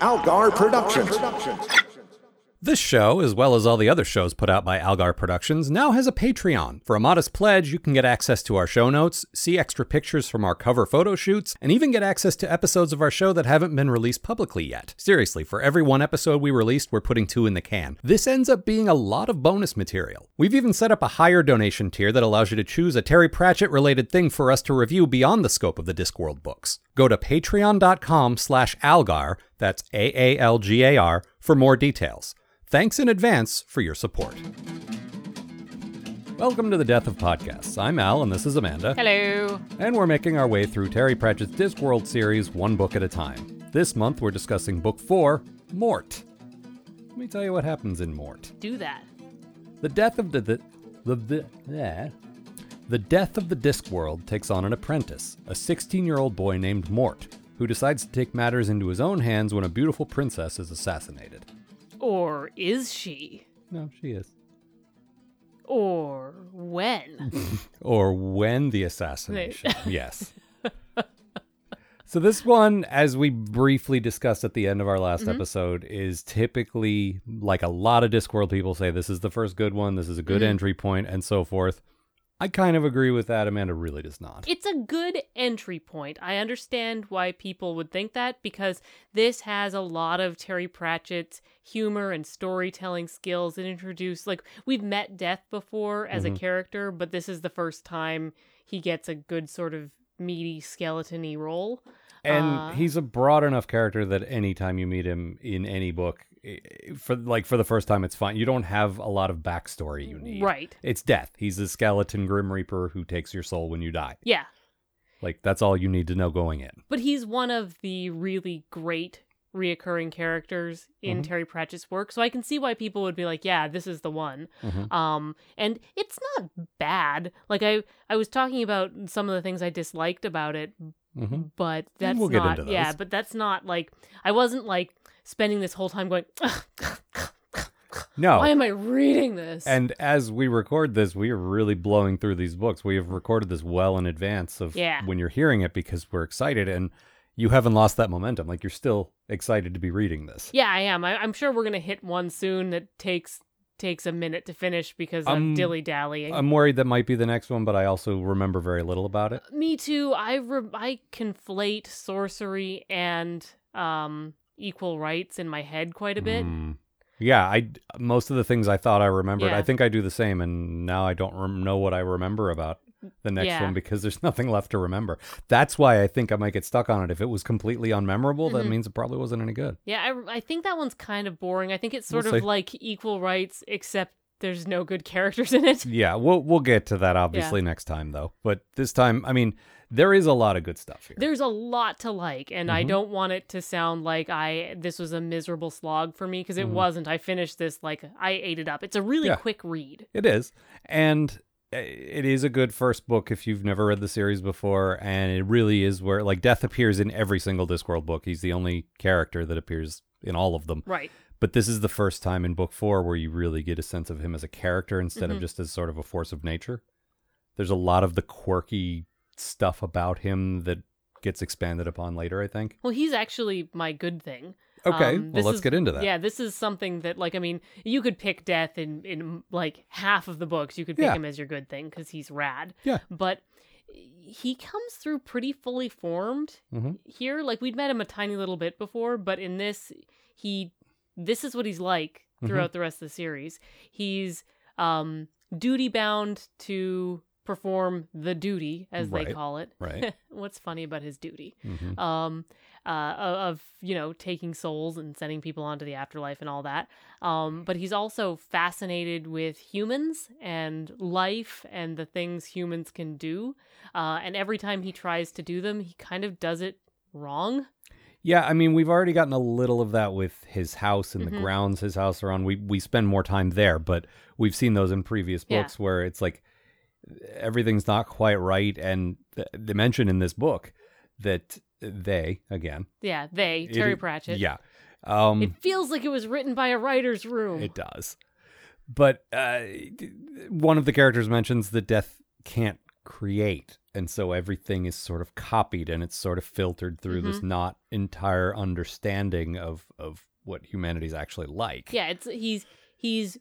Algar Productions. This show, as well as all the other shows put out by Algar Productions, now has a Patreon. For a modest pledge, you can get access to our show notes, see extra pictures from our cover photo shoots, and even get access to episodes of our show that haven't been released publicly yet. Seriously, for every one episode we released, we're putting two in the can. This ends up being a lot of bonus material. We've even set up a higher donation tier that allows you to choose a Terry Pratchett related thing for us to review beyond the scope of the Discworld books. Go to patreon.com slash algar, that's A-A-L-G-A-R, for more details. Thanks in advance for your support. Welcome to the Death of Podcasts. I'm Al, and this is Amanda. Hello. And we're making our way through Terry Pratchett's Discworld series one book at a time. This month we're discussing Book 4, Mort. Let me tell you what happens in Mort. Do that. The death of the the the, the, yeah. the death of the Discworld takes on an apprentice, a 16-year-old boy named Mort, who decides to take matters into his own hands when a beautiful princess is assassinated. Or is she? No, she is. Or when? or when the assassination. yes. so this one, as we briefly discussed at the end of our last Mm-hmm. episode, is typically like a lot of Discworld people say this is the first good one, this is a good Mhm. entry point, and so forth. I kind of agree with that. Amanda really does not. it's a good entry point. I understand why people would think that because this has a lot of Terry Pratchett's humor and storytelling skills. It introduced, like, we've met Death before as Mhm. a character, but this is the first time he gets a good sort of meaty skeleton-y role. And Uh, he's a broad enough character that anytime you meet him in any book, for like for the first time, it's fine. You don't have a lot of backstory you need. Right. It's death. He's a skeleton grim reaper who takes your soul when you die. Yeah. Like that's all you need to know going in. but he's one of the really great reoccurring characters in Mhm. Terry Pratchett's work. So I can see why people would be like, yeah, this is the one. Mhm. Um and it's not bad. Like I I was talking about some of the things I disliked about it, hmm but that's we'll get not yeah, but that's not like I wasn't like spending this whole time going No. why am I reading this? and as we record this, we are really blowing through these books. We have recorded this well in advance of Yeah. when you're hearing it because we're excited and you haven't lost that momentum. Like you're still excited to be reading this. yeah, I am. I, I'm sure we're gonna hit one soon that takes takes a minute to finish because I'm Um, dilly dallying. I'm worried that might be the next one, but I also remember very little about it. Me too. I re- I conflate sorcery and um equal rights in my head quite a bit. Mm. Yeah, I most of the things I thought I remembered, I think I do the same, and now I don't rem- know what I remember about the next Yeah. one because there's nothing left to remember. That's why I think I might get stuck on it. If it was completely unmemorable, that Mhm. means it probably wasn't any good. Yeah, I, I think that one's kind of boring. I think it's sort We'll of like equal rights except there's no good characters in it. Yeah, we'll we'll get to that obviously next time though. But this time, I mean, there is a lot of good stuff here. There's a lot to like and I Mhm. don't want it to sound like I this was a miserable slog for me because it Mhm. wasn't. I finished this like I ate it up. It's a really Yeah. quick read. It is. And uh, it is a good first book if you've never read the series before. And it really is where, like, Death appears in every single Discworld book. He's the only character that appears in all of them. Right. But this is the first time in book four where you really get a sense of him as a character instead Mhm. of just as sort of a force of nature. There's a lot of the quirky stuff about him that gets expanded upon later, I think. Well, he's actually my good thing. Okay, Um, well, let's is- get into that. Yeah, this is something that, like, I mean, you could pick Death in in like half of the books. You could pick Yeah. him as your good thing because he's rad. Yeah. but he comes through pretty fully formed Mhm. here. Like we'd met him a tiny little bit before, but in this, he this is what he's like Mm-hmm. throughout the rest of the series. He's um duty bound to perform the duty as they call it. right. What's funny about his duty? Mhm. um, uh, of you know taking souls and sending people onto the afterlife and all that. Um, but he's also fascinated with humans and life and the things humans can do. Uh, and every time he tries to do them, he kind of does it wrong. Yeah, I mean, we've already gotten a little of that with his house and the Mhm. grounds his house are on. We we spend more time there, but we've seen those in previous Yeah. books where it's like everything's not quite right, and th- they mention in this book that they again, Yeah, they Terry is- Pratchett. yeah, um, It feels like it was written by a writer's room. it does. But uh, one of the characters mentions that death can't create. And so everything is sort of copied and it's sort of filtered through this Mm-hmm. not entire understanding of of what humanity's actually like. Yeah, it's he's he's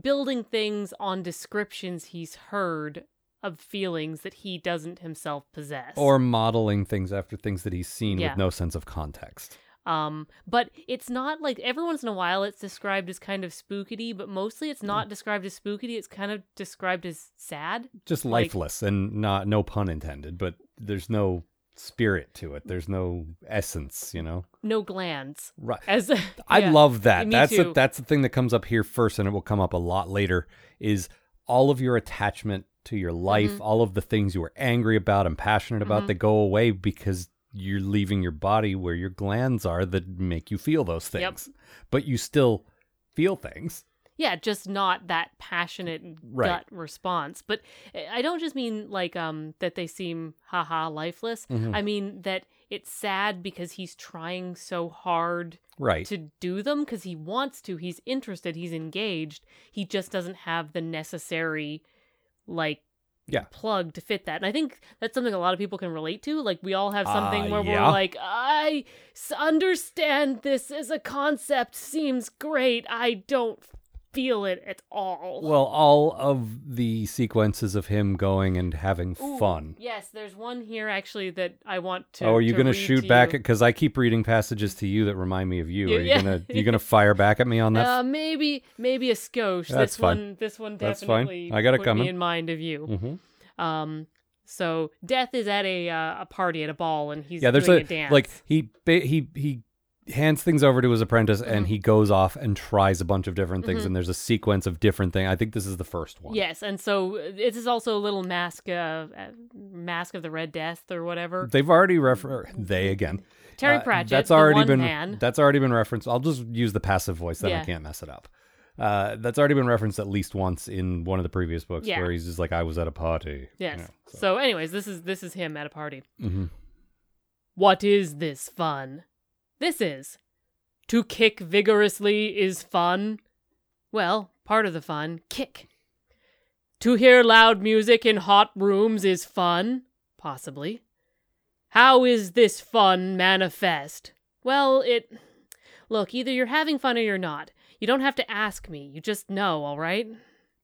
building things on descriptions he's heard of feelings that he doesn't himself possess. Or modeling things after things that he's seen Yeah. with no sense of context. um but it's not like every once in a while it's described as kind of spookity, but mostly it's Mm. not described as spookity, it's kind of described as sad. Just Like- lifeless and not no pun intended, but there's no spirit to it. There's no essence, you know. No glands. Right. As I yeah. love that. me that's too. The, that's the thing that comes up here first, and it will come up a lot later. Is all of your attachment to your life, Mm-hmm. all of the things you were angry about and passionate about, Mhm. that go away because you're leaving your body where your glands are that make you feel those things, Yep. things. But you still feel things. Yeah just not that passionate Right. gut response but i don't just mean like um that they seem haha lifeless Mhm. i mean that it's sad because he's trying so hard Right. to do them because he wants to he's interested he's engaged he just doesn't have the necessary like Yeah. plug to fit that and i think that's something a lot of people can relate to like we all have something Uh, where yeah. we're like I understand this as a concept seems great i don't feel it at all well, all of the sequences of him going and having Ooh, fun. yes there's one here actually that i want to oh, are you going to shoot back? Because I keep reading passages to you that remind me of you. Yeah, Are you yeah. gonna you gonna fire back at me on that? Uh, maybe maybe a skosh. That's this fine. one this one That's fine. definitely I got it coming. in mind of you. mm-hmm. Um so Death is at a uh, a party at a ball and he's yeah there's doing a, a, dance. like he he he hands things over to his apprentice and Mhm. he goes off and tries a bunch of different things Mhm. and there's a sequence of different things i think this is the first one Yes, and so uh, this is also a little mask uh, uh, mask of the Red Death or whatever. they've already refer they again Terry Uh, Pratchett, that's the already been man. that's already been referenced i'll just use the passive voice then i can't mess it up uh, that's already been referenced at least once in one of the previous books Yeah. where he's just like i was at a party Yes. Yeah, so. anyways, this is this is him at a party. Mhm. What is this fun? This is. To kick vigorously is fun. Well, part of the fun, kick. To hear loud music in hot rooms is fun. Possibly. How is this fun manifest? Well, it. Look, either you're having fun or you're not. You don't have to ask me. You just know, all right?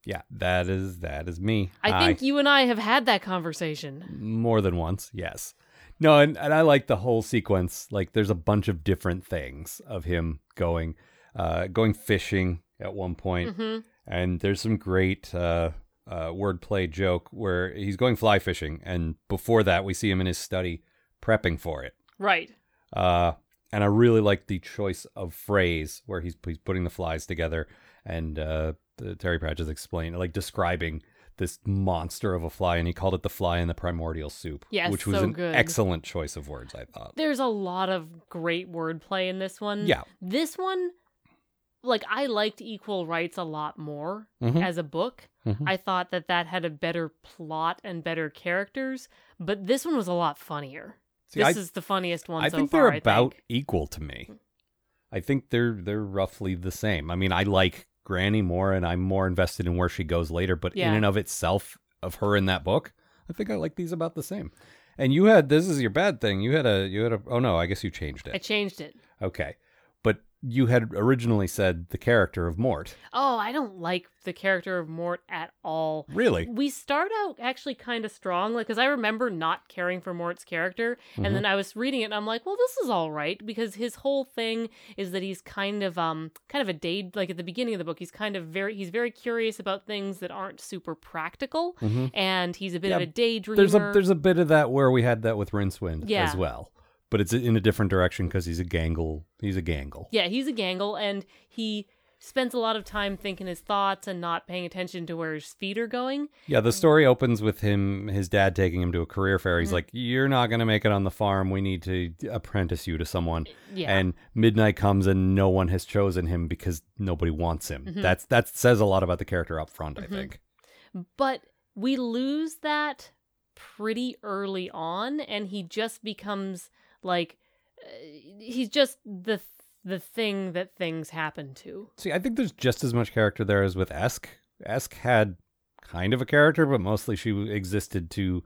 yeah that is that is me I think you and I have had that conversation. more than once yes no and, and i like the whole sequence. Like there's a bunch of different things of him going uh going fishing at one point. Hmm and there's some great uh uh wordplay joke where he's going fly fishing and before that we see him in his study prepping for it. Right. uh and i really like the choice of phrase where he's he's putting the flies together and uh the, terry pratchett's explaining like describing this monster of a fly and he called it the fly in the primordial soup Yes, which was so an good. excellent choice of words i thought There's a lot of great wordplay in this one. yeah This one, like, I liked Equal Rights a lot more Mhm. as a book. Mhm. I thought that that had a better plot and better characters, but this one was a lot funnier. See, this I, is the funniest one so far. I so think far. they're about think. equal to me i think they're they're roughly the same i mean i like granny more and i'm more invested in where she goes later but in and of itself of her in that book i think i like these about the same and you had this is your bad thing you had a you had a oh no i guess you changed it. I changed it. okay you had originally said the character of mort Oh, I don't like the character of Mort at all. really We start out actually kind of strong, like, because I remember not caring for Mort's character, Mhm. and then I was reading it, and I'm like, well, this is all right, because his whole thing is that he's kind of, um, kind of a day, like at the beginning of the book, he's kind of very, he's very curious about things that aren't super practical, Mhm. and he's a bit Yeah, of a daydreamer. there's a there's a bit of that where we had that with rincewind Yeah. as well but it's in a different direction because he's a gangle he's a gangle Yeah, he's a gangle, and he spends a lot of time thinking his thoughts and not paying attention to where his feet are going. Yeah, the story opens with him, his dad taking him to a career fair. He's Mhm. like, "You're not going to make it on the farm. We need to apprentice you to someone." Yeah. And midnight comes, and no one has chosen him because nobody wants him. Mhm. That's that says a lot about the character up front. Mhm. I think. But we lose that pretty early on, and he just becomes like uh, he's just the the thing that things happen to. See, I think there's just as much character there as with Esk. Esk had kind of a character, but mostly she existed to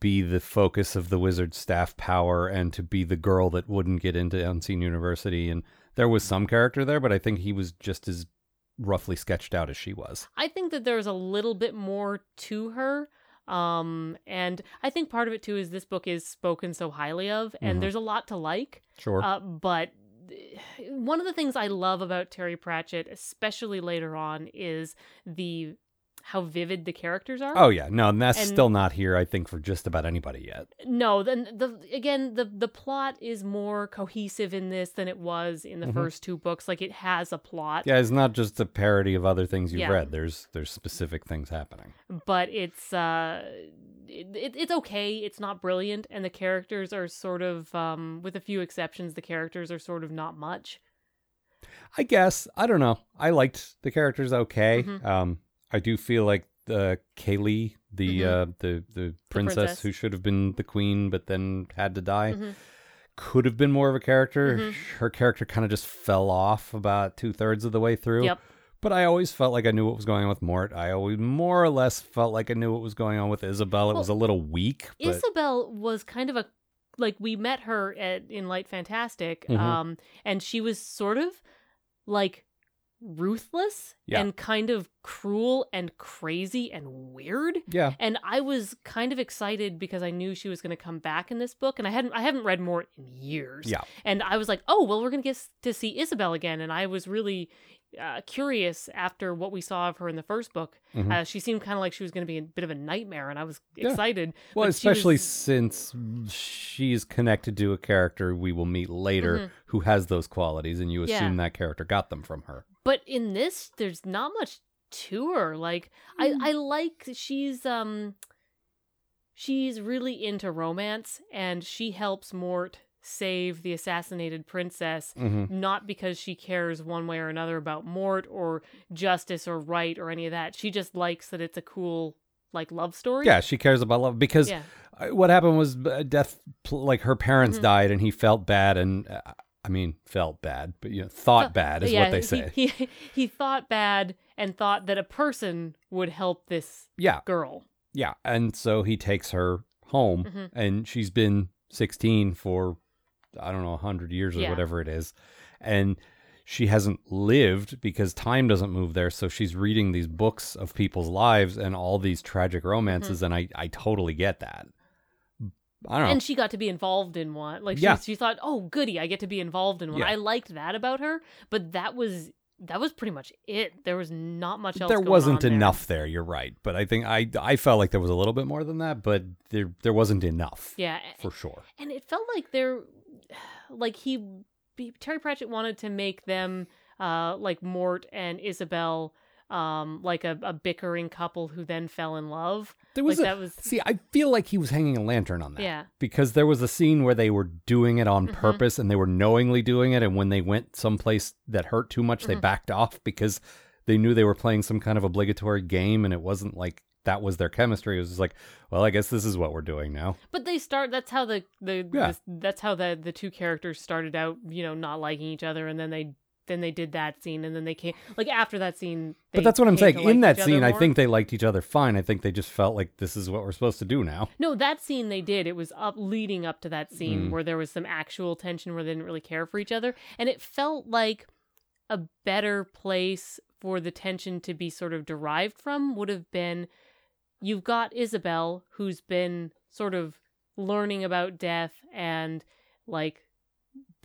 be the focus of the wizard staff power and to be the girl that wouldn't get into Unseen University. And there was some character there, but I think he was just as roughly sketched out as she was. I think that there's a little bit more to her. Um, and I think part of it too is this book is spoken so highly of, and Mhm. there's a lot to like. Sure. Uh, but one of the things I love about Terry Pratchett, especially later on, is the how vivid the characters are. oh yeah, no, and that's and- still not here. I think for just about anybody yet. No, then the again the the plot is more cohesive in this than it was in the Mhm. first two books. Like it has a plot, Yeah, it's not just a parody of other things you've Yeah. read. There's there's specific things happening. but it's uh it, it, it's okay. It's not brilliant, and the characters are sort of um with a few exceptions, the characters are sort of not much. I guess I don't know. I liked the characters okay. Mhm. Um, I do feel like the Keli, the Mhm. uh, the the princess, princess. who should have been the queen but then had to die, Mhm. could have been more of a character. Mhm. Her character kind of just fell off about two thirds of the way through. Yep. But I always felt like I knew what was going on with Mort. I always more or less felt like I knew what was going on with Ysabell. It Well, was a little weak, but Ysabell was kind of a like we met her at in Light Fantastic, Mhm. um, and she was sort of like ruthless Yeah. and kind of cruel and crazy and weird. yeah, And I was kind of excited because I knew she was going to come back in this book, and I hadn't I haven't read more in years. yeah. And I was like, oh well, we're going to get to see Ysabell again, and I was really uh, curious after what we saw of her in the first book. Mhm. Uh, she seemed kind of like she was going to be a bit of a nightmare, and I was Yeah. excited. Well, especially was- since she's connected to a character we will meet later Mhm. who has those qualities, and you Yeah. assume that character got them from her. But in this, there's not much to her. Like I, I like she's um she's really into romance and she helps Mort save the assassinated princess Mm-hmm. not because she cares one way or another about Mort or justice or right or any of that. She just likes that it's a cool like love story. Yeah, she cares about love because Yeah. what happened was uh, death. Like her parents Mhm. died, and he felt bad, and uh, I mean, felt bad, but you know, thought bad is yeah, what they he- say. He, he thought bad and thought that a person would help this yeah, girl. yeah, and so he takes her home, Mhm. and she's been sixteen for I don't know a hundred years or Yeah. whatever it is, and she hasn't lived because time doesn't move there. So she's reading these books of people's lives and all these tragic romances, Mm-hmm. and I I totally get that. I don't know. And she got to be involved in one. Like she, Yeah. she thought, "Oh, goody, I get to be involved in one." Yeah. I liked that about her, but that was that was pretty much it. There was not much else. there going wasn't on there. enough there. You're right, but I think I I felt like there was a little bit more than that, but there there wasn't enough Yeah, for sure. and it felt like there, like he, he- Terry Pratchett wanted to make them, uh, like Mort and Ysabell, um, like a, a bickering couple who then fell in love. There was like a, that was see, I feel like he was hanging a lantern on that. yeah, because there was a scene where they were doing it on Mhm. purpose and they were knowingly doing it, and when they went someplace that hurt too much, they Mhm. backed off because they knew they were playing some kind of obligatory game, and it wasn't like that was their chemistry. It was just like, well, I guess this is what we're doing now. but they start. That's how the the, Yeah. the that's how the the two characters started out. You know, not liking each other, and then they then they did that scene, and then they came like after that scene. But that's what I'm saying. In like that scene, I think they liked each other fine. I think they just felt like this is what we're supposed to do now. No, that scene they did. It was up leading up to that scene Mm. where there was some actual tension where they didn't really care for each other, and it felt like a better place for the tension to be sort of derived from would have been you've got Ysabell who's been sort of learning about death and like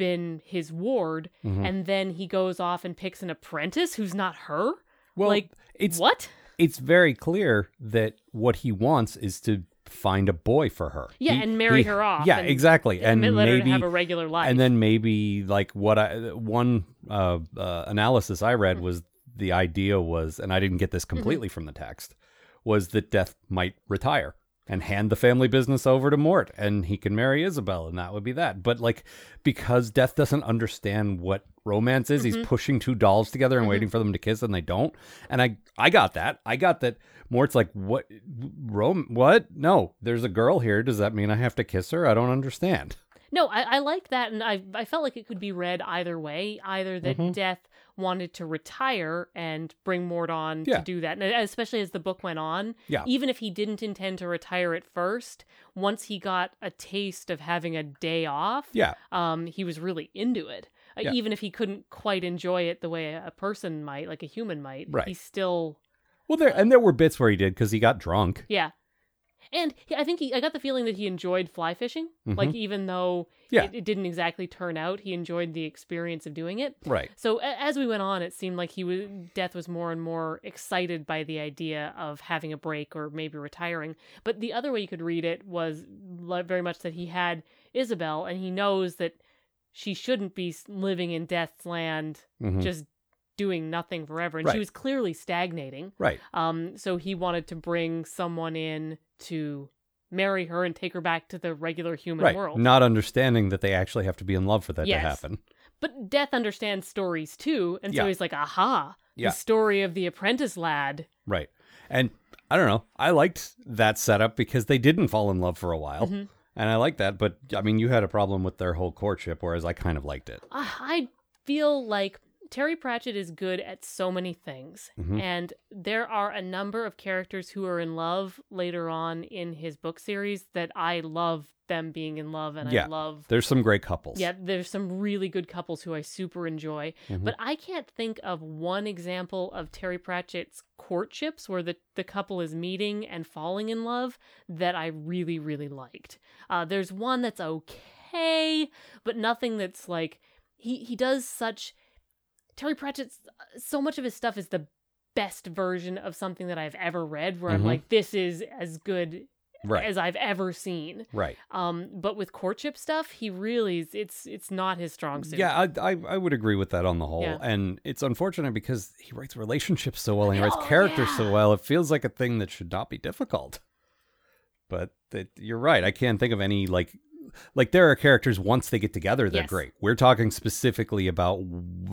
been his ward Mhm. and then he goes off and picks an apprentice who's not her Well, like it's what it's very clear that what he wants is to find a boy for her. yeah He- and marry he- her off Yeah, and, exactly. And let her maybe have a regular life and then maybe like what I one uh, uh, analysis I read Mhm. was the idea was, and I didn't get this completely from the text, was that Death might retire and hand the family business over to Mort, and he can marry Ysabell, and that would be that. But like because Death doesn't understand what romance is, he's Mhm. pushing two dolls together and Mhm. waiting for them to kiss, and they don't. And I I got that. I got that. Mort's like, what? Rome What? No, there's a girl here. Does that mean I have to kiss her? I don't understand. No, I, I like that, and I I felt like it could be read either way. Either that Mhm. Death wanted to retire and bring Mort on Yeah. to do that, and especially as the book went on. Yeah. Even if he didn't intend to retire at first, once he got a taste of having a day off, Yeah. um, he was really into it. Uh, Yeah. Even if he couldn't quite enjoy it the way a person might, like a human might, Right. he still Well, there and there were bits where he did because he got drunk. yeah. And he, I think he, I got the feeling that he enjoyed fly fishing. Mhm. Like even though Yeah. it, it didn't exactly turn out, he enjoyed the experience of doing it. Right. So a- as we went on, it seemed like he was Death was more and more excited by the idea of having a break or maybe retiring. But the other way you could read it was very much that he had Ysabell, and he knows that she shouldn't be living in Death's land, Mhm. just doing nothing forever, and Right. she was clearly stagnating. Right. Um, so he wanted to bring someone in to marry her and take her back to the regular human Right. world. Not understanding that they actually have to be in love for that Yes. to happen. But Death understands stories too, and so Yeah. he's like, "Aha! Yeah. The story of the apprentice lad." Right. And I don't know. I liked that setup because they didn't fall in love for a while. Mhm. And I like that. But I mean, you had a problem with their whole courtship, whereas I kind of liked it. Uh, I feel like Terry Pratchett is good at so many things, Mhm. and there are a number of characters who are in love later on in his book series that I love them being in love, and Yeah. I love. There's some great couples. Yeah, there's some really good couples who I super enjoy, Mhm. but I can't think of one example of Terry Pratchett's courtships where the, the couple is meeting and falling in love that I really, really liked. Uh, there's one that's okay, but nothing that's like he he does such. Terry Pratchett's so much of his stuff is the best version of something that I've ever read, where I'm Mhm. like, this is as good Right. as I've ever seen. right. Um, but with courtship stuff, he really is, it's it's not his strong suit. Yeah, I, I I would agree with that on the whole. Yeah. And it's unfortunate because he writes relationships so well and he writes Oh, characters yeah. so well. It feels like a thing that should not be difficult. But that you're right. I can't think of any like like there are characters once they get together they're Yes. great. We're talking specifically about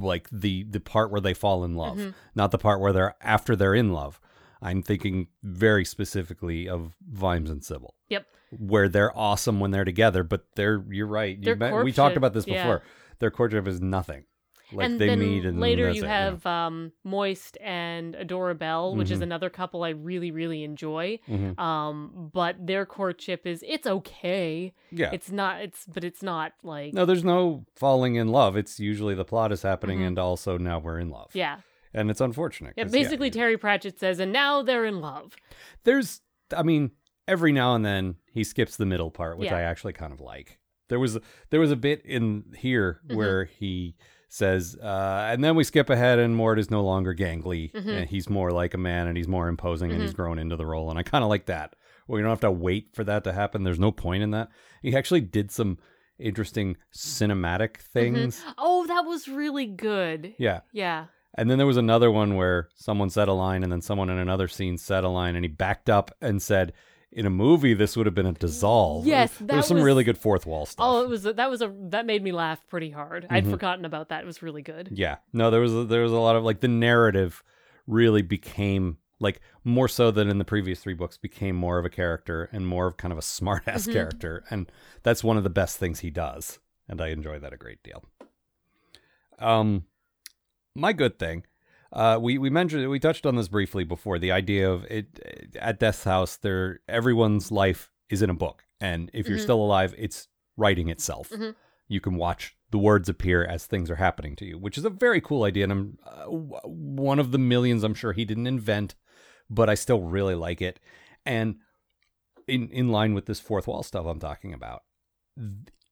like the the part where they fall in love, Mhm. not the part where they're after they're in love. I'm thinking very specifically of Vimes and Sybil Yep. where they're awesome when they're together, but they're you're right. You met- we talked about this yeah. before. Their courtship is nothing. Like and they then meet and later you it, have um, Moist and Adora Belle, which is Mhm. another couple I really really enjoy. Mhm. Um, but their courtship is it's okay. Yeah. It's not. It's but it's not like no, there's no falling in love. It's usually the plot is happening Mhm. and also now we're in love. yeah. And it's unfortunate. Yeah, basically Terry Pratchett says, and now they're in love. there's I mean, every now and then he skips the middle part, which Yeah. I actually kind of like. There was there was a bit in here Mhm. where he says, uh, and then we skip ahead, and Mort is no longer gangly, Mhm. and he's more like a man, and he's more imposing, and he's Mhm. grown into the role, and I kind of like that. Well, you don't have to wait for that to happen. There's no point in that. He actually did some interesting cinematic things. Oh, that was really good. Yeah. Yeah. And then there was another one where someone said a line, and then someone in another scene said a line, and he backed up and said, "In a movie, this would have been a dissolve." Yes, there that was some was- really good fourth wall stuff. Oh, it was that was a that made me laugh pretty hard. I'd Mhm. forgotten about that. It was really good. yeah, no, there was a, there was a lot of like the narrative really became like more so than in the previous three books became more of a character and more of kind of a smart ass Mhm. character, and that's one of the best things he does, and I enjoy that a great deal. Um, my good thing. Uh, we we mentioned we touched on this briefly before. The idea of it at Death's house, there everyone's life is in a book, and if you're Mhm. still alive, it's writing itself. Mhm. You can watch the words appear as things are happening to you, which is a very cool idea, and I'm uh, one of the millions I'm sure he didn't invent, but I still really like it. And in in line with this fourth wall stuff I'm talking about,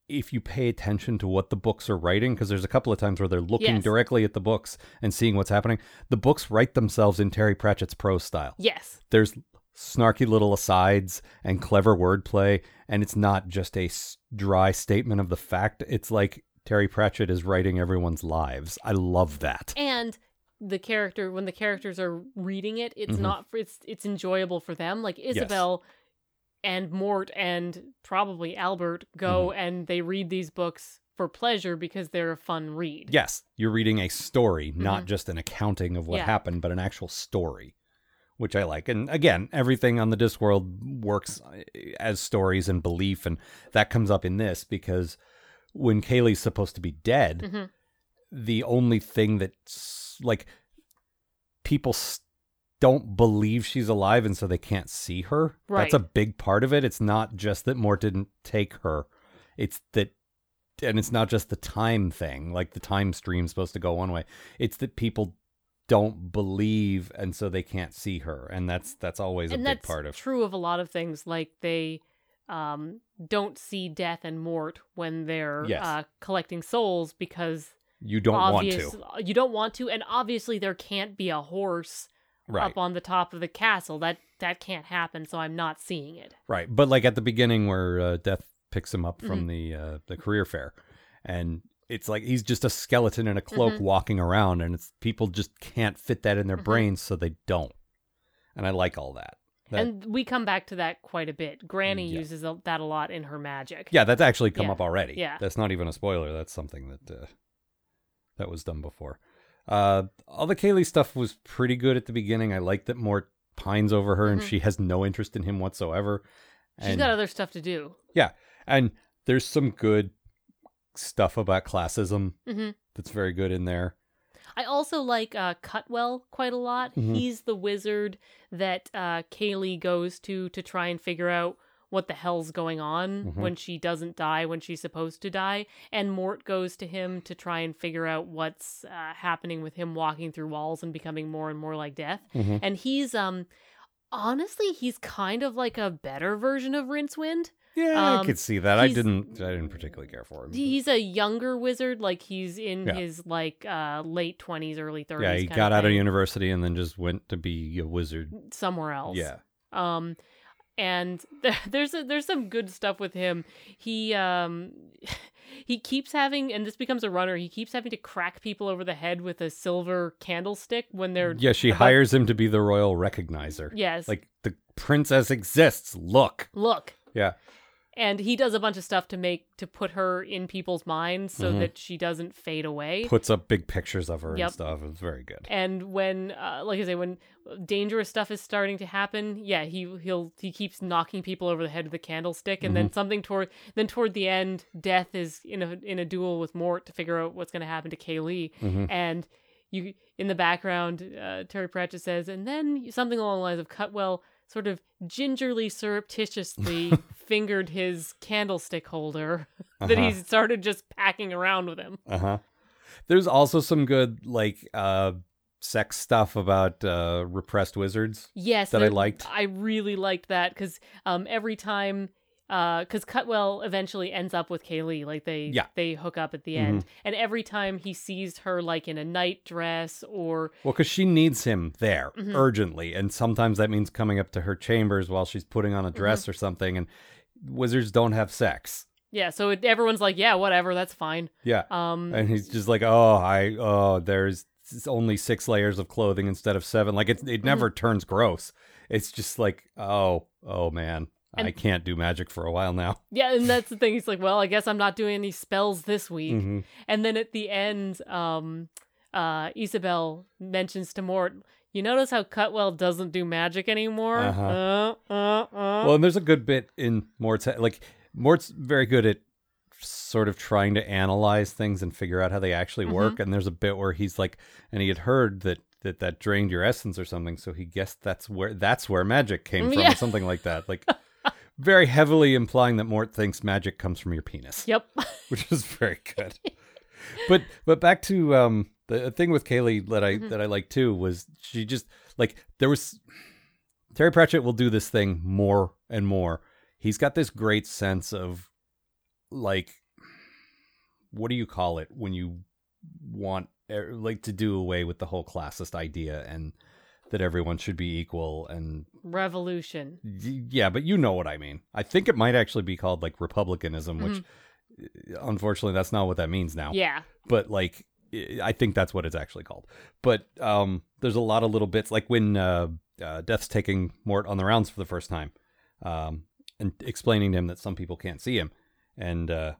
if you pay attention to what the books are writing, because there's a couple of times where they're looking Yes. directly at the books and seeing what's happening, the books write themselves in Terry Pratchett's prose style. Yes. There's snarky little asides and clever wordplay, and it's not just a dry statement of the fact. It's like Terry Pratchett is writing everyone's lives. I love that. And the character when the characters are reading it, it's Mhm. not for it's it's enjoyable for them. Like Ysabell and Mort and probably Albert go Mm-hmm. and they read these books for pleasure because they're a fun read. Yes, you're reading a story, not Mhm. just an accounting of what Yeah. happened, but an actual story, which I like. And again, everything on the Discworld works uh, as stories and belief, and that comes up in this because when Keli's supposed to be dead, Mhm. the only thing that's like people s- don't believe she's alive and so they can't see her. That's a big part of it. It's not just that Mort didn't take her. It's that and it's not just the time thing, like the time stream's supposed to go one way. It's that people don't believe and so they can't see her. And that's that's always and a big part of true of a lot of things. Like they um, don't see death and mort when they're Yes. uh, collecting souls because you don't obvious, want to. You don't want to, and obviously there can't be a horse Right. up on the top of the castle. That that can't happen. So I'm not seeing it. Right, but like at the beginning where uh, Death picks him up from Mm-hmm. the uh, the career fair, and it's like he's just a skeleton in a cloak Mhm. walking around, and it's people just can't fit that in their Mhm. brains, so they don't. And I like all that. That- and we come back to that quite a bit. Granny Yeah. uses a, that a lot in her magic. yeah, that's actually come Yeah. up already. Yeah. that's not even a spoiler. That's something that uh, that was done before. Uh, all the Keli stuff was pretty good at the beginning. I like that Mort pines over her, and Mhm. she has no interest in him whatsoever. She's and got other stuff to do. Yeah, and there's some good stuff about classism hmm that's very good in there. I also like uh, Cutwell quite a lot. Mhm. He's the wizard that uh, Keli goes to to try and figure out what the hell's going on Mhm. when she doesn't die when she's supposed to die. And Mort goes to him to try and figure out what's uh, happening with him walking through walls and becoming more and more like death. Mhm. And he's um honestly he's kind of like a better version of Rincewind. Yeah, I Um, could see that. I didn't. I didn't particularly care for him. but- He's a younger wizard, like he's in Yeah. his like uh late twenties, early thirties. yeah, he got out of university and then just went to be a wizard. somewhere else. Yeah. Um, and there's a, there's some good stuff with him. He um he keeps having, and this becomes a runner. He keeps having to crack people over the head with a silver candlestick when they're Yeah, she about- hires him to be the royal recognizer. yes, Like the princess exists. Look. look. Yeah. And he does a bunch of stuff to make to put her in people's minds so Mhm. that she doesn't fade away. Puts up big pictures of her Yep. and stuff. It's very good. and when uh, like i say when dangerous stuff is starting to happen yeah he he'll he keeps knocking people over the head with the candlestick and Mm-hmm. then something toward then toward the end death is in a in a duel with mort to figure out what's going to happen to keli Mhm. and you in the background uh, terry pratchett says and then something along the lines of cutwell sort of gingerly surreptitiously fingered his candlestick holder that Uh-huh. he started just packing around with him Uh huh. There's also some good like uh sex stuff about uh repressed wizards. Yes, that I liked. I really liked that because um, every time, because Cutwell eventually ends up with Keli, like they Yeah. they hook up at the Mhm. end, and every time he sees her like in a night dress or Well, because she needs him there Mhm. urgently, and sometimes that means coming up to her chambers while she's putting on a dress Mm-hmm. or something. And wizards don't have sex. yeah, so it, everyone's like, yeah, whatever, that's fine. Yeah, Um, and he's just like, oh, I, oh, there's only six layers of clothing instead of seven. Like it, Mm-hmm. it never turns gross. It's just like, oh, oh man, I can't do magic for a while now. yeah, and that's the thing. He's like, well, I guess I'm not doing any spells this week. Mhm. And then at the end, um, uh, Ysabell mentions to Mort, you notice how Cutwell doesn't do magic anymore? Uh-huh. Uh, uh, uh. Well, and there's a good bit in Mort's head. Like Mort's very good at sort of trying to analyze things and figure out how they actually Mm-hmm. work. And there's a bit where he's like, and he had heard that that that drained your essence or something, so he guessed that's where that's where magic came from, Yeah. or something like that. Like very heavily implying that Mort thinks magic comes from your penis, Yep. which is very good. but but back to um the thing with Keli that I Mhm. that I like too was she just like there was Terry Pratchett will do this thing more and more. He's got this great sense of like what do you call it when you want er, like to do away with the whole classist idea and that everyone should be equal and Revolution. yeah, but you know what I mean. I think it might actually be called like republicanism, which unfortunately that's not what that means now Yeah. but like I- think that's what it's actually called. But um, there's a lot of little bits, like when uh, uh, Death's taking Mort on the rounds for the first time, um, and explaining to him that some people can't see him, and uh,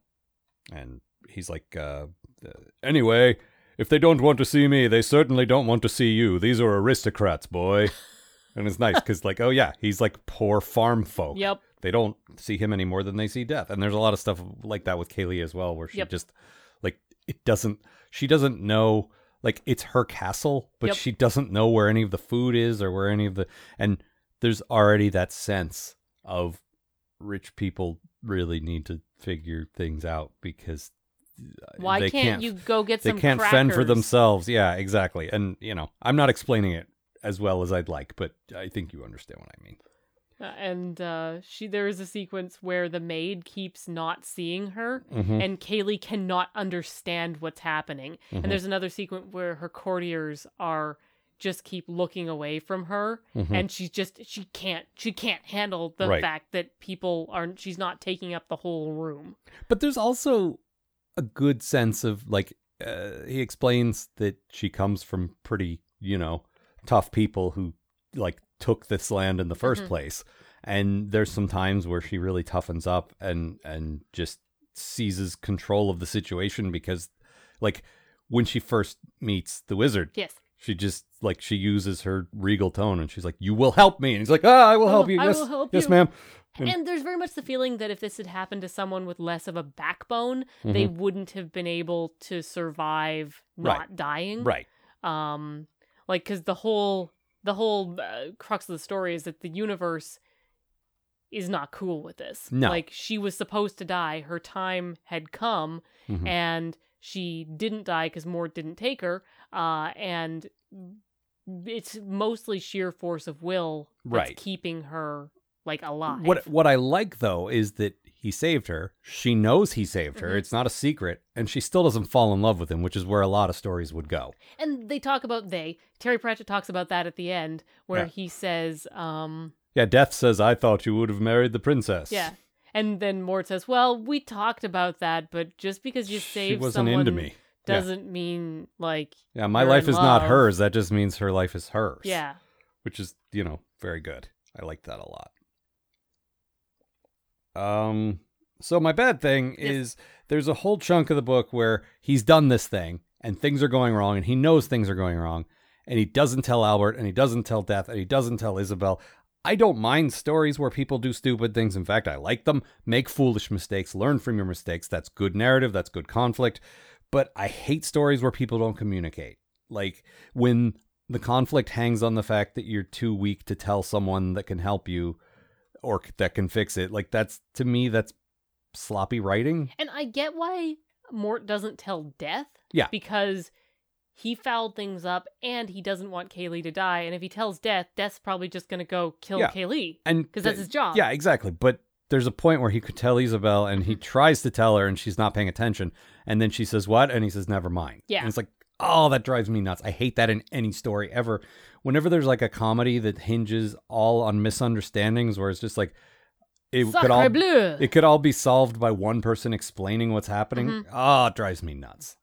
and he's like, uh, uh, anyway, if they don't want to see me, they certainly don't want to see you. These are aristocrats, boy. and it's nice because, like, oh yeah, he's like poor farm folk. Yep. they don't see him any more than they see death. And there's a lot of stuff like that with Keli as well, where she Yep. just like it doesn't. She doesn't know like it's her castle, but Yep. she doesn't know where any of the food is or where any of the and there's already that sense of rich people really need to figure things out because Why they can't, you go get they some can't fend for themselves yeah exactly and you know i'm not explaining it as well as i'd like but i think you understand what i mean Uh, and uh, she there is a sequence where the maid keeps not seeing her, Mhm. and Keli cannot understand what's happening. Mhm. And there's another sequence where her courtiers are just keep looking away from her, Mhm. and she's just she can't she can't handle the Right. fact that people aren't she's not taking up the whole room. but there's also a good sense of like uh, he explains that she comes from pretty you know tough people who like took this land in the 1st Mhm. place and there's some times where she really toughens up and and just seizes control of the situation because like when she first meets the wizard Yes, She just like she uses her regal tone and she's like, "You will help me." And he's like, "Ah, I will help you." I yes, will help yes, you." ma'am. And- and there's very much the feeling that if this had happened to someone with less of a backbone, they Mhm. wouldn't have been able to survive not Right. dying. Right. um like because the whole the whole uh, crux of the story is that the universe is not cool with this No. like she was supposed to die her time had come Mhm. and she didn't die because mort didn't take her uh and it's mostly sheer force of will that's Right. keeping her like alive What what I like though is that he saved her. She knows he saved her. Mhm. It's not a secret, and she still doesn't fall in love with him, which is where a lot of stories would go. and they talk about they terry pratchett talks about that at the end where Yeah. he says um Yeah, Death says, "I thought you would have married the princess." Yeah. And then Mort says, "Well, we talked about that, but just because you saved someone me. Yeah. doesn't mean like Yeah, my life is not hers. That just means her life is hers. yeah, which is you know very good. I like that a lot. Um, so my bad thing Yes. is there's a whole chunk of the book where he's done this thing and things are going wrong and he knows things are going wrong and he doesn't tell Albert and he doesn't tell Death and he doesn't tell Ysabell. I don't mind stories where people do stupid things. In fact, I like them. Make foolish mistakes, learn from your mistakes. That's good narrative, that's good conflict. But I hate stories where people don't communicate. Like when the conflict hangs on the fact that you're too weak to tell someone that can help you or that can fix it. Like that's to me that's sloppy writing. and I get why Mort doesn't tell Death. Yeah. because he fouled things up and he doesn't want Keli to die. And if he tells Death, Death's probably just gonna go kill Yeah. Keli And because that's his job. Yeah, exactly. But there's a point where he could tell Ysabell and he mm-hmm. tries to tell her and she's not paying attention. And then she says, What? And he says, Never mind. Yeah. And it's like, Oh, that drives me nuts. I hate that in any story ever. Whenever there's like a comedy that hinges all on misunderstandings, where it's just like, it could Sacre all bleu. it could all be solved by one person explaining what's happening. Mhm. Ah, it drives me nuts.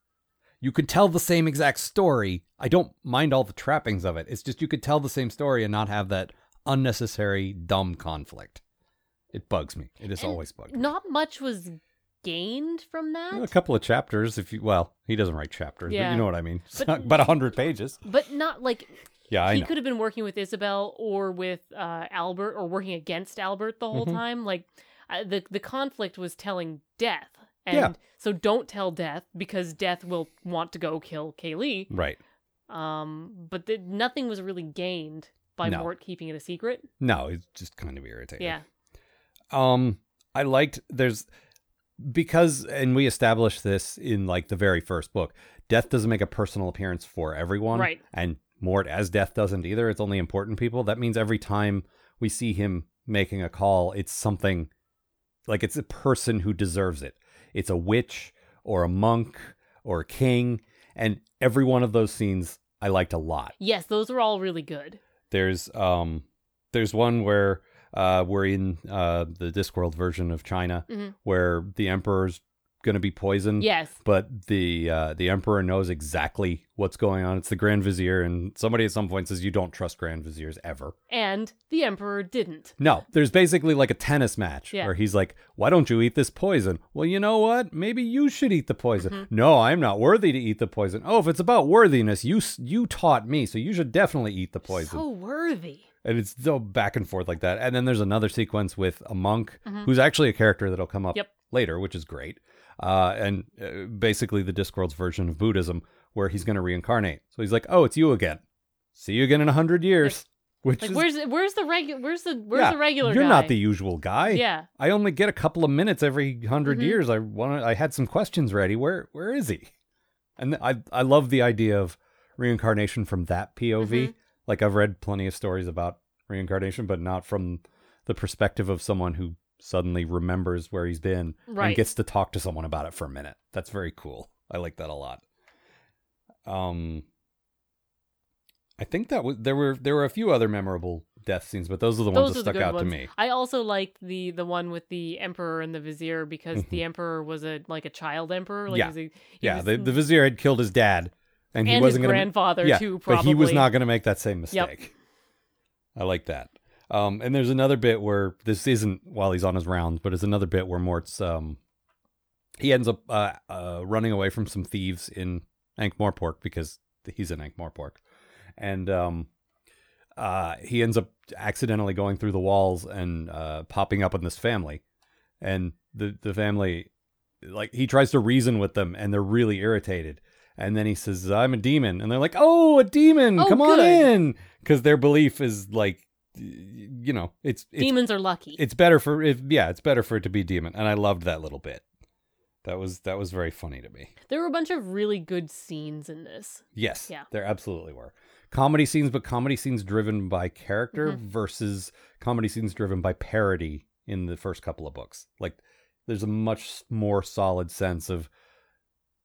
You could tell the same exact story. I don't mind all the trappings of it. It's just you could tell the same story and not have that unnecessary dumb conflict. It bugs me. It has And always bugged me. Not much was gained from that. A couple of chapters, if you well, he doesn't write chapters, but you know what I mean. It's But- not about a hundred pages. But not like Yeah, I he know. could have been working with Ysabell or with uh, Albert or working against Albert the whole Mhm. time. Like uh, the the conflict was telling Death, and Yeah. so don't tell Death because Death will want to go kill Keli. Right. Um, but the, nothing was really gained by No. Mort keeping it a secret. No, it's just kind of irritating. Yeah, Um, I liked there's because and we established this in like the very first book. Death doesn't make a personal appearance for everyone, Right. And Mort as Death doesn't either. It's only important people. That means every time we see him making a call, it's something like it's a person who deserves it. It's a witch or a monk or a king, and every one of those scenes I liked a lot. yes, those are all really good. There's um there's one where uh we're in uh the Discworld version of China Mhm. where the emperor's going to be poisoned. Yes, But the uh the emperor knows exactly what's going on. It's the grand vizier and somebody at some point says you don't trust grand viziers ever. and the Emperor didn't. No, there's basically like a tennis match Yeah. where he's like, "Why don't you eat this poison?" Well, you know what? Maybe you should eat the poison. Mm-hmm. No, I'm not worthy to eat the poison. Oh, if it's about worthiness, you you taught me, so you should definitely eat the poison. So worthy. And it's so back and forth like that. And then there's another sequence with a monk who's actually a character that'll come up Mm-hmm. Yep. later, which is great. Uh, and uh, basically the Discworld's version of Buddhism, where he's going to reincarnate. So he's like, "Oh, it's you again. See you again in a hundred years." Which Like is where's where's the regular where's the where's yeah, the regular You're guy? not the usual guy. Yeah. I only get a couple of minutes every 100 Mhm. years. I want. I had some questions ready. Where Where is he? And I I love the idea of reincarnation from that POV. Mhm. Like I've read plenty of stories about reincarnation, but not from the perspective of someone who suddenly remembers where he's been and gets to talk to someone about it for a minute. That's very cool. I like that a lot. Um I think that was there were there were a few other memorable death scenes, but those are the ones Those that are the stuck out ones. to me. I also liked the the one with the emperor and the vizier because the emperor was a like a child emperor. Like Yeah. he he Yeah, was- the, the vizier had killed his dad, and he and wasn't his to. grandfather Yeah, too. but he was not going to make that same Yep. mistake. I like that. Um, and there's another bit where this isn't while he's on his rounds, but it's another bit where Mort's um, he ends up uh, uh, running away from some thieves in Ankh Morpork because he's in Ankh Morpork, and um, uh, he ends up accidentally going through the walls and uh, popping up on this family, and the the family like he tries to reason with them, and they're really irritated. And then he says, "I'm a demon," and they're like, "Oh, a demon! Oh, Come on good. in," because their belief is like, you know, it's it's demons are lucky. it's better for if yeah, it's better for it to be demon. And I loved that little bit. That was that was very funny to me. there were a bunch of really good scenes in this. Yes, Yeah. there absolutely were comedy scenes, but comedy scenes driven by character Mm-hmm. versus comedy scenes driven by parody in the first couple of books. Like, there's a much more solid sense of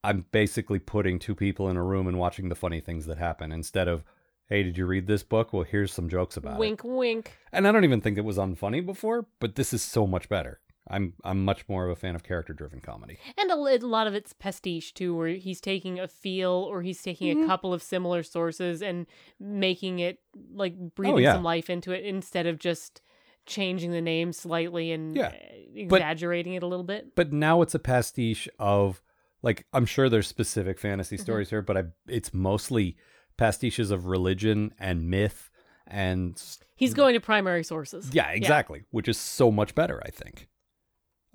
I'm basically putting two people in a room and watching the funny things that happen instead of, hey, did you read this book? Well, here's some jokes about it. wink, wink. And I don't even think it was unfunny before, but this is so much better. I'm I'm much more of a fan of character driven comedy. And a, a lot of it's pastiche too, where he's taking a feel or he's taking Mm-hmm. a couple of similar sources and making it like breathing Oh, yeah. some life into it instead of just changing the name slightly and Yeah. uh, But- exaggerating it a little bit. But now it's a pastiche of like I'm sure there's specific fantasy Mm-hmm. stories here, but I it's mostly pastiches of religion and myth and He's going to primary sources. yeah, exactly, which is so much better, I think.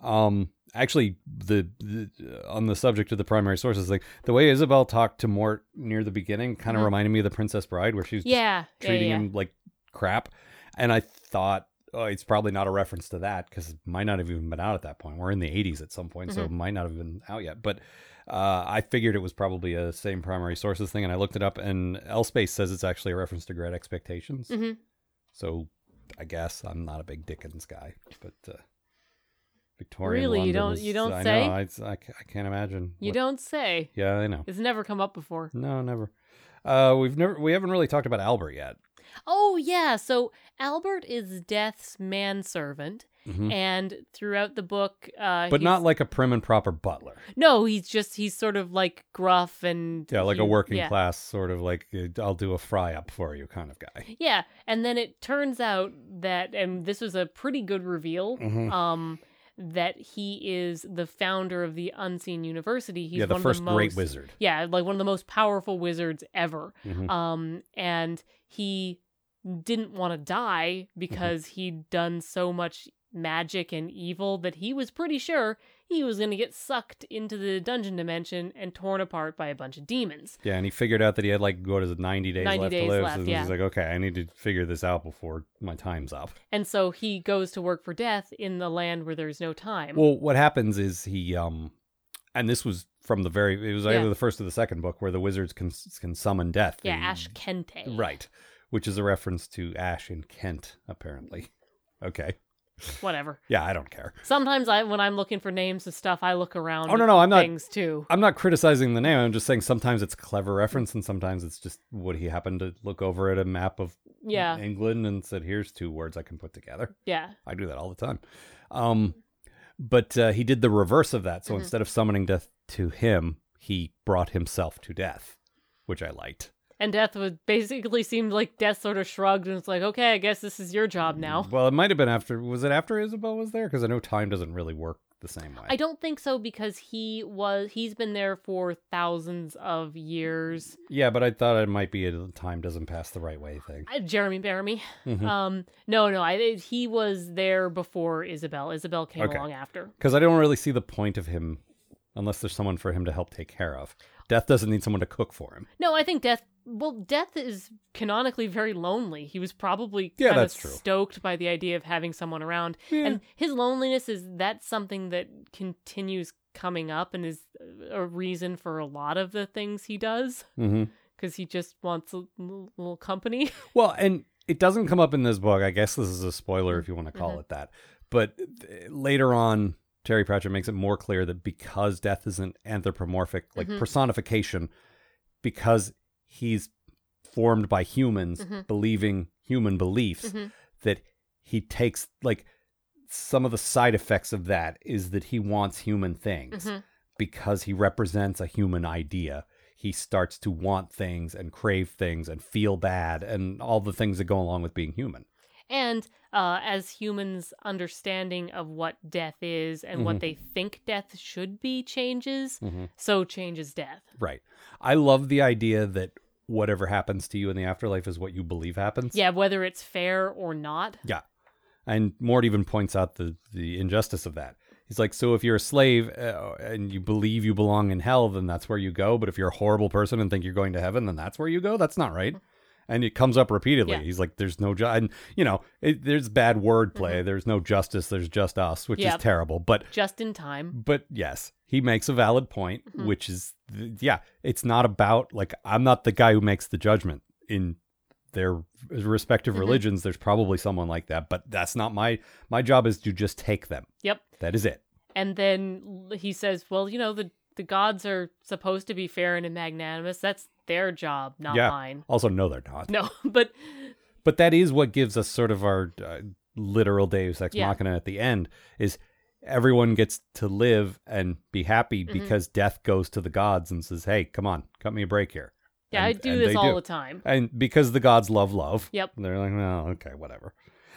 Um actually the, the on the subject of the primary sources like the way Ysabell talked to Mort near the beginning kind of Mhm. reminded me of the Princess Bride where she's Yeah. Yeah. treating yeah. him like crap. And I thought, oh, it's probably not a reference to that because it might not have even been out at that point. We're in the 80s at some point, so it Mm-hmm. might not have been out yet. But uh, I figured it was probably a same primary sources thing, and I looked it up, and L-Space says it's actually a reference to Great Expectations. Mhm. So I guess I'm not a big Dickens guy, but uh, Victorian Really? You don't- is- you don't I say? Know, I, I, I can't imagine. You what- don't say. Yeah, I know. It's never come up before. No, never. Uh, we've never we haven't really talked about Albert yet. Oh yeah, so Albert is Death's manservant, Mhm. and throughout the book, uh, but not like a prim and proper butler. No, he's just he's sort of like gruff and Yeah, like a working yeah. class sort of like I'll do a fry up for you kind of guy. Yeah, and then it turns out that, and this was a pretty good reveal, Mhm. um, that he is the founder of the Unseen University. He's yeah, the one first of the most, great wizard. Yeah, like one of the most powerful wizards ever. Mhm. Um, and he didn't want to die because he'd done so much magic and evil that he was pretty sure he was going to get sucked into the dungeon dimension and torn apart by a bunch of demons. Yeah, and he figured out that he had like go to 90 days 90 left days to live. left, so yeah. he's like, okay, I need to figure this out before my time's up. And so he goes to work for death in the land where there's no time. Well, what happens is he um, and this was from the very it was either Yeah. the first or the second book where the wizards can can summon death. yeah, the- AshkEnte. Right, which is a reference to Ash in Kent apparently. Okay. Whatever. Yeah, I don't care. Sometimes I, when I'm looking for names and stuff, I look around. Oh, no, no, I'm not- things too. I'm not criticizing the name. I'm just saying sometimes it's clever reference and sometimes it's just what he happened to look over at a map of Yeah, England and said, "Here's two words I can put together." yeah. I do that all the time. Um, but uh, he did the reverse of that. So Mhm. instead of summoning death to him, he brought himself to death, which I liked. And Death was basically seemed like Death sort of shrugged and was like, "Okay, I guess this is your job now." Well, it might have been after. Was it after Ysabell was there? Because I know time doesn't really work the same way. I don't think so because he was he's been there for thousands of years. yeah, but I thought it might be a time doesn't pass the right way thing. Uh, Jeremy Baramy. Mhm. Um, no, no, I he was there before Ysabell. Ysabell came Okay. along after. Because I don't really see the point of him unless there's someone for him to help take care of. Death doesn't need someone to cook for him. No, I think Death. Well, Death is canonically very lonely. He was probably Yeah, kind that's of true. stoked by the idea of having someone around, Yeah. and his loneliness is that's something that continues coming up and is a reason for a lot of the things he does Mm-hmm. because he just wants a little, company. Well, and it doesn't come up in this book. I guess this is a spoiler if you want to call Mhm. it that. But th- later on, Terry Pratchett makes it more clear that because death isn't anthropomorphic, like Mhm. personification, because he's formed by humans Mhm. believing human beliefs, Mhm. that he takes like some of the side effects of that is that he wants human things Mhm. because he represents a human idea. He starts to want things and crave things and feel bad and all the things that go along with being human. And uh, as humans' understanding of what death is and Mhm. what they think death should be changes, Mm-hmm. so changes death. Right. I love the idea that whatever happens to you in the afterlife is what you believe happens. Yeah, whether it's fair or not. Yeah. And Mort even points out the, the injustice of that. He's like, so if you're a slave uh, and you believe you belong in hell, then that's where you go. But if you're a horrible person and think you're going to heaven, then that's where you go. That's not right. And it comes up repeatedly. Yeah. He's like, there's no, ju-, and you know, it, there's bad wordplay. There's no justice. There's just us, which Yep. is terrible. But Just in time. but yes, he makes a valid point, Mhm. which is, th- yeah, it's not about like I'm not the guy who makes the judgment in their respective Mhm. religions. There's probably someone like that, but that's not my my job. Is to just take them. Yep. That is it. And then he says, well, you know, the, the gods are supposed to be fair and magnanimous. That's their job, not Yeah. mine. Also, no, they're not. No, but But that is what gives us sort of our uh, literal Deus ex Yeah. machina at the end. Is everyone gets to live and be happy Mhm. because death goes to the gods and says, "Hey, come on, cut me a break here." yeah, And- I do this all do. the time. and because the gods love love Yep. they're like well okay whatever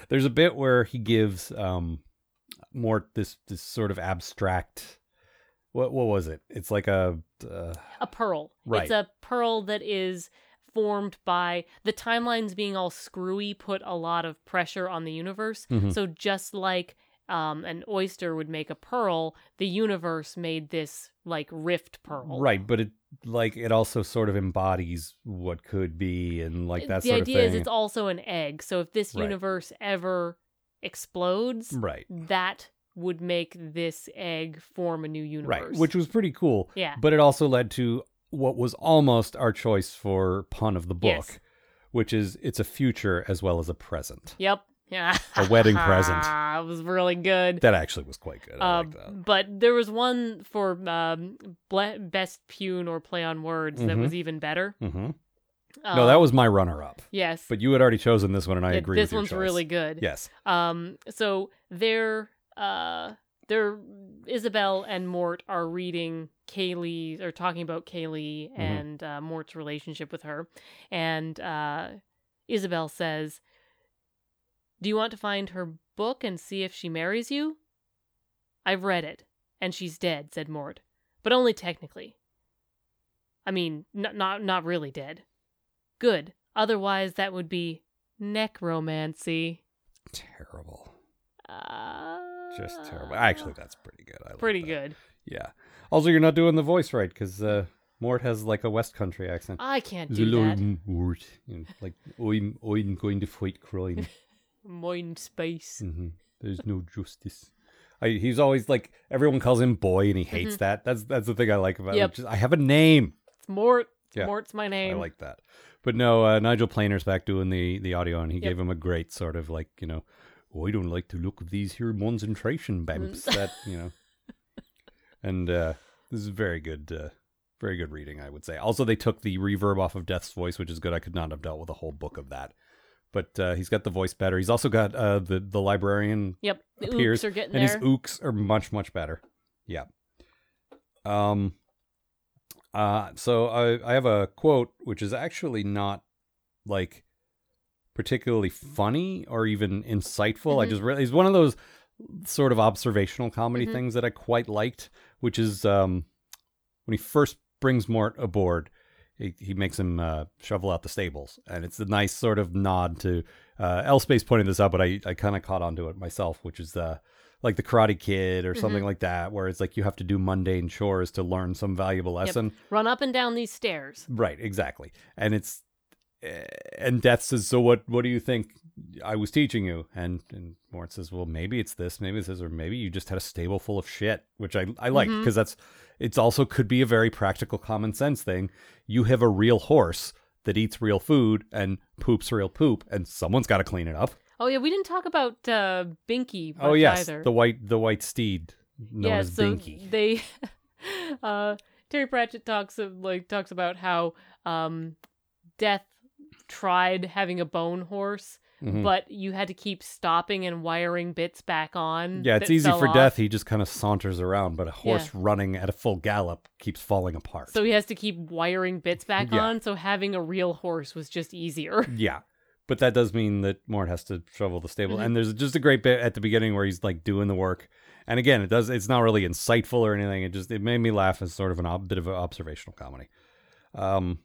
there's a bit where he gives um more this this sort of abstract what what was it it's like a uh, a pearl. Right. It's a pearl that is formed by the timelines being all screwy put a lot of pressure on the universe. Mhm. So just like um, an oyster would make a pearl, the universe made this like rift pearl. right but it like it also sort of embodies what could be and like that the sort idea of is it's also an egg. So if this Right. universe ever explodes, right that would make this egg form a new universe. right which was pretty cool yeah. but it also led to what was almost our choice for pun of the book Yes. which is it's a future as well as a present Yep. Yeah. A wedding present. it was really good. that actually was quite good i Uh, like that but there was one for um, ble- best pun or play on words that Mhm. was even better. hmm Um, no that was my runner-up yes. But you had already chosen this one, and I agree. This one's choice. really good. yes. Um, so they're uh, they're Ysabell and Mort are reading Keli or talking about Keli Mhm. and uh, Mort's relationship with her, and uh, Ysabell says, "Do you want to find her book and see if she marries you?" I've read it, and she's dead," said Mort, "but only technically. I mean, n- not not really dead. Good. Otherwise, that would be necromancy." Terrible. Uh, Just terrible. Actually, that's pretty good. I pretty that. good. Yeah. Also, you're not doing the voice right because uh, Mort has like a West Country accent. I can't do Lord that. Mort, you know, like I'm, I'm going to fight crime. Mind space. hmm There's no justice. I, he's always like everyone calls him boy, and he hates that. That's that's the thing I like about Mm-hmm. Yep. him. Just, I have a name. It's Mort. Yeah. Mort's my name. I like that. But no, uh, Nigel Planer's back doing the the audio, and he Yep. gave him a great sort of like you know, oh, I don't like the look of these here concentration bumps that you know, and uh, this is very good, uh, very good reading, I would say. Also, they took the reverb off of Death's voice, which is good. I could not have dealt with a whole book of that, but uh, he's got the voice better. He's also got uh, the the librarian Yep. The appears, oops are getting and there. his ooks are much much better. Yeah. Um. Uh. So I I have a quote which is actually not like particularly funny or even insightful. I Mhm. just really it's one of those sort of observational comedy Mhm. things that I quite liked, which is um, when he first brings Mort aboard, he, he makes him uh, shovel out the stables. And it's a nice sort of nod to uh, L-Space pointed this out, but I, I kind of caught onto it myself, which is uh, like the Karate Kid or something Mhm. like that, where it's like you have to do mundane chores to learn some valuable lesson. Run up and down these stairs. Right, exactly. And it's and Death says, "So what? What do you think I was teaching you?" And and Mort says, "Well, maybe it's this, maybe it's this, or maybe you just had a stable full of shit," which I I like because that's it's also could be a very practical common sense thing. You have a real horse that eats real food and poops real poop, and someone's got to clean it up. Oh yeah, we didn't talk about uh, Binky oh yes, either. the white the white steed known yeah, as so Binky. they uh Terry Pratchett talks of like talks about how um Death tried having a bone horse, Mhm. but you had to keep stopping and wiring bits back on. Yeah, it's easy for off. Death. He just kind of saunters around, but a horse running at a full gallop keeps falling apart. So he has to keep wiring bits back Yeah. on, so having a real horse was just easier. Yeah. But that does mean that Mort has to shovel the stable. Mhm. And there's just a great bit at the beginning where he's like doing the work. And again, it does it's not really insightful or anything. It just it made me laugh as sort of an ob- bit of an observational comedy. Um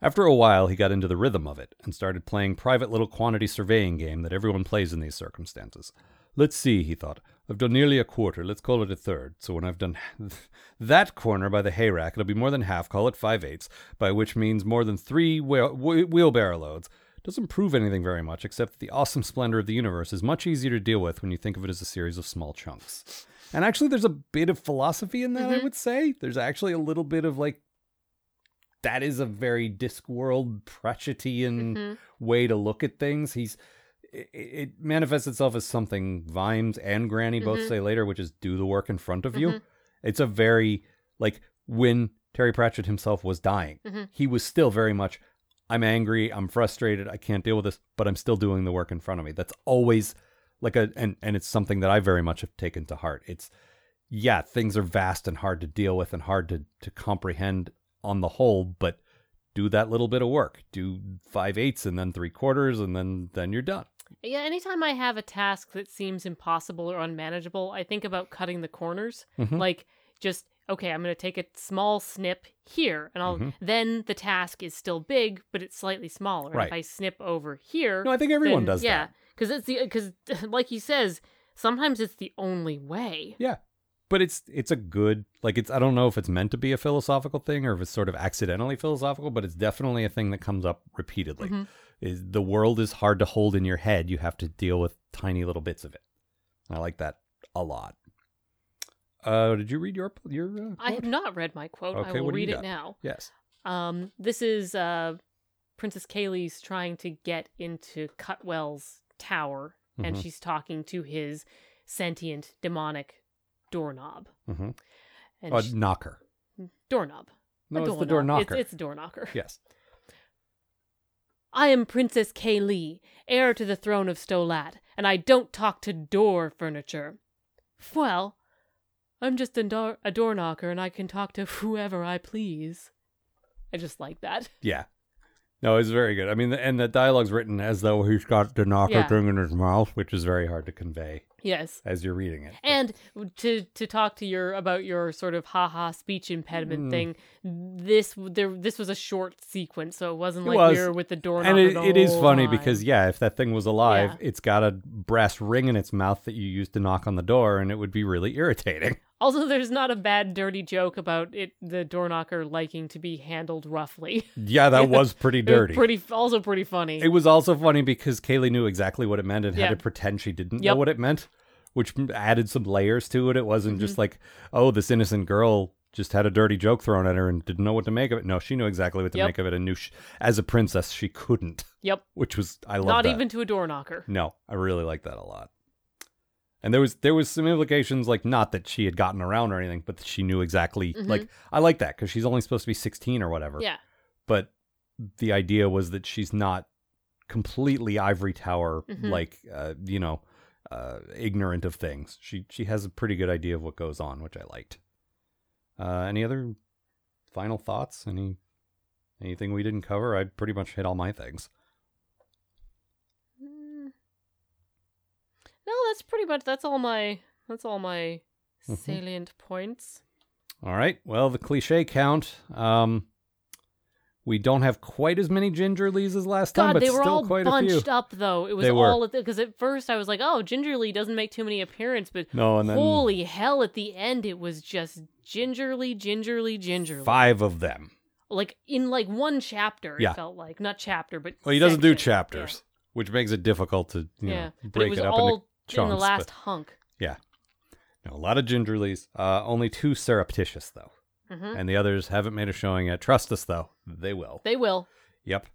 after a while, he got into the rhythm of it and started playing private little quantity surveying game that everyone plays in these circumstances. Let's see, he thought. I've done nearly a quarter. Let's call it a third. So when I've done that corner by the hay rack, it'll be more than half. Call it five eighths, by which means more than three wheel- wh- wheelbarrow loads. Doesn't prove anything very much, except that the awesome splendor of the universe is much easier to deal with when you think of it as a series of small chunks. And actually, there's a bit of philosophy in that, I Mhm. would say. There's actually a little bit of like, that is a very Discworld Pratchettian Mhm. way to look at things. He's it, it manifests itself as something Vimes and Granny both Mhm. say later, which is do the work in front of you. Mhm. It's a very like when Terry Pratchett himself was dying, Mhm. he was still very much I'm angry, I'm frustrated, I can't deal with this, but I'm still doing the work in front of me. That's always like a and and it's something that I very much have taken to heart. It's yeah, things are vast and hard to deal with and hard to to comprehend on the whole, but do that little bit of work. Do five eighths and then three quarters and then then you're done. Yeah, anytime I have a task that seems impossible or unmanageable, I think about cutting the corners. Mhm. Like just okay, I'm going to take a small snip here and I'll Mhm. then the task is still big, but it's slightly smaller. Right. if I snip over here, No, I think everyone then- does yeah, cuz it's the cuz like he says, sometimes it's the only way. Yeah. But it's it's a good like it's I don't know if it's meant to be a philosophical thing or if it's sort of accidentally philosophical, but it's definitely a thing that comes up repeatedly. Mhm. Is the world is hard to hold in your head. You have to deal with tiny little bits of it. I like that a lot. Uh, did you read your your? Uh, I have not read my quote. Okay, I will what do you read it now. Yes. Um, this is uh, Princess Keli's trying to get into Cutwell's tower, and Mhm. she's talking to his sentient demonic doorknob. Mm-hmm. And A sh- knocker. doorknob. No, a it's the door knocker. It's, it's a door knocker. Yes. I am Princess Keli, heir to the throne of Sto Lat, and I don't talk to door furniture. Well, I'm just a door, a door knocker, and I can talk to whoever I please. I just like that. Yeah. No, it's very good. I mean, and the dialogue's written as though he's got the knocker Yeah. thing in his mouth, which is very hard to convey Yes. as you're reading it. And to to talk to your about your sort of haha speech impediment Mm. thing, this there this was a short sequence, so it wasn't It like was. were with the door and it, it is funny time. because yeah, if that thing was alive, Yeah. it's got a brass ring in its mouth that you use to knock on the door, and it would be really irritating. Also there's not a bad dirty joke about it the door knocker liking to be handled roughly. Yeah, that was pretty dirty. pretty also pretty funny. It was also funny because Keli knew exactly what it meant and Yeah. had to pretend she didn't Yep. know what it meant, which added some layers to it. It wasn't Mm-hmm. just like, oh, this innocent girl just had a dirty joke thrown at her and didn't know what to make of it. No, she knew exactly what to Yep. make of it and knew sh- as a princess she couldn't, yep. which was I love Not that. even to a door knocker. No, I really like that a lot. And there was there was some implications like not that she had gotten around or anything, but that she knew exactly Mhm. like I like that because she's only supposed to be 16 or whatever. Yeah. But the idea was that she's not completely ivory tower Mhm. like uh, you know uh, ignorant of things. She she has a pretty good idea of what goes on, which I liked. Uh, any other final thoughts? Any anything we didn't cover? I pretty much hit all my things. Mm. No, that's pretty much that's all my that's all my Mhm. salient points. All right. Well, the cliche count. Um, we don't have quite as many gingerlies as last time, God, but they were still all quite a few. bunched up though. It was They all because at first I was like, "Oh, Gingerly doesn't make too many appearances," but No, and then holy hell, at the end it was just gingerly, gingerly, gingerly. five of them. Like in like one chapter, Yeah. it felt like not chapter, but Well, he doesn't do section. chapters, which makes it difficult to you Yeah, know, yeah. break it was up all into chunks. in the but- last hunk. Yeah. No, a lot of gingerlies. Uh, only two surreptitious though, hmm and the others haven't made a showing yet. Trust us though, they will. They will. Yep.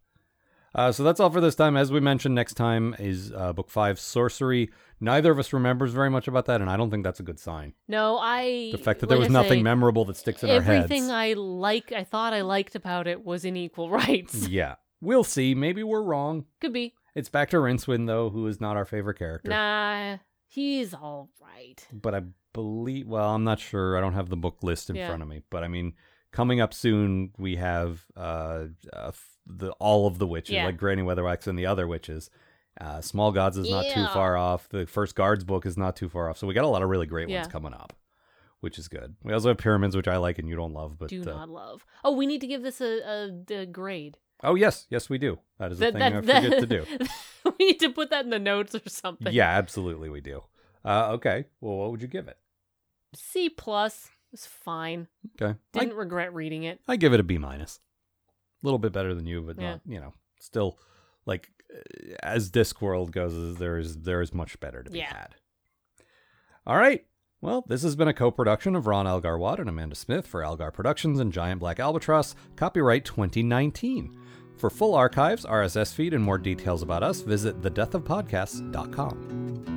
Uh, so that's all for this time. As we mentioned, next time is uh, book five, Sourcery. Neither of us remembers very much about that, and I don't think that's a good sign. No, I. The fact that there was I nothing say, memorable that sticks in our heads. Everything. I like, I thought I liked about it was in equal rights. yeah, we'll see. Maybe we're wrong. Could be. It's back to Rincewind though, who is not our favorite character. Nah, he's all right. But I believe. Well, I'm not sure. I don't have the book list in Yeah. front of me. But I mean, coming up soon, we have uh, uh f- the all of the witches, Yeah. like Granny Weatherwax and the other witches. Uh, Small Gods is not too Yeah. far off. The first Guards book is not too far off. So we got a lot of really great Yeah. ones coming up, which is good. We also have Pyramids, which I like and you don't love. But Do uh, not love. Oh, we need to give this a, a, a grade. Oh yes, yes we do. That is a thing I forget to do. we need to put that in the notes or something. Yeah, absolutely we do. Uh, okay, well, what would you give it? C plus was fine. Okay, I, Didn't regret reading it. I give it a B minus. A little bit better than you, but Yeah. not you know still like uh, as Discworld goes, there is there is much better to be Yeah. had. All right. Well, this has been a co-production of Ron Algar Watt and Amanda Smith for Algar Productions and Giant Black Albatross, copyright 2019. For full archives, RSS feed, and more details about us, visit thedeathofpodcasts.com.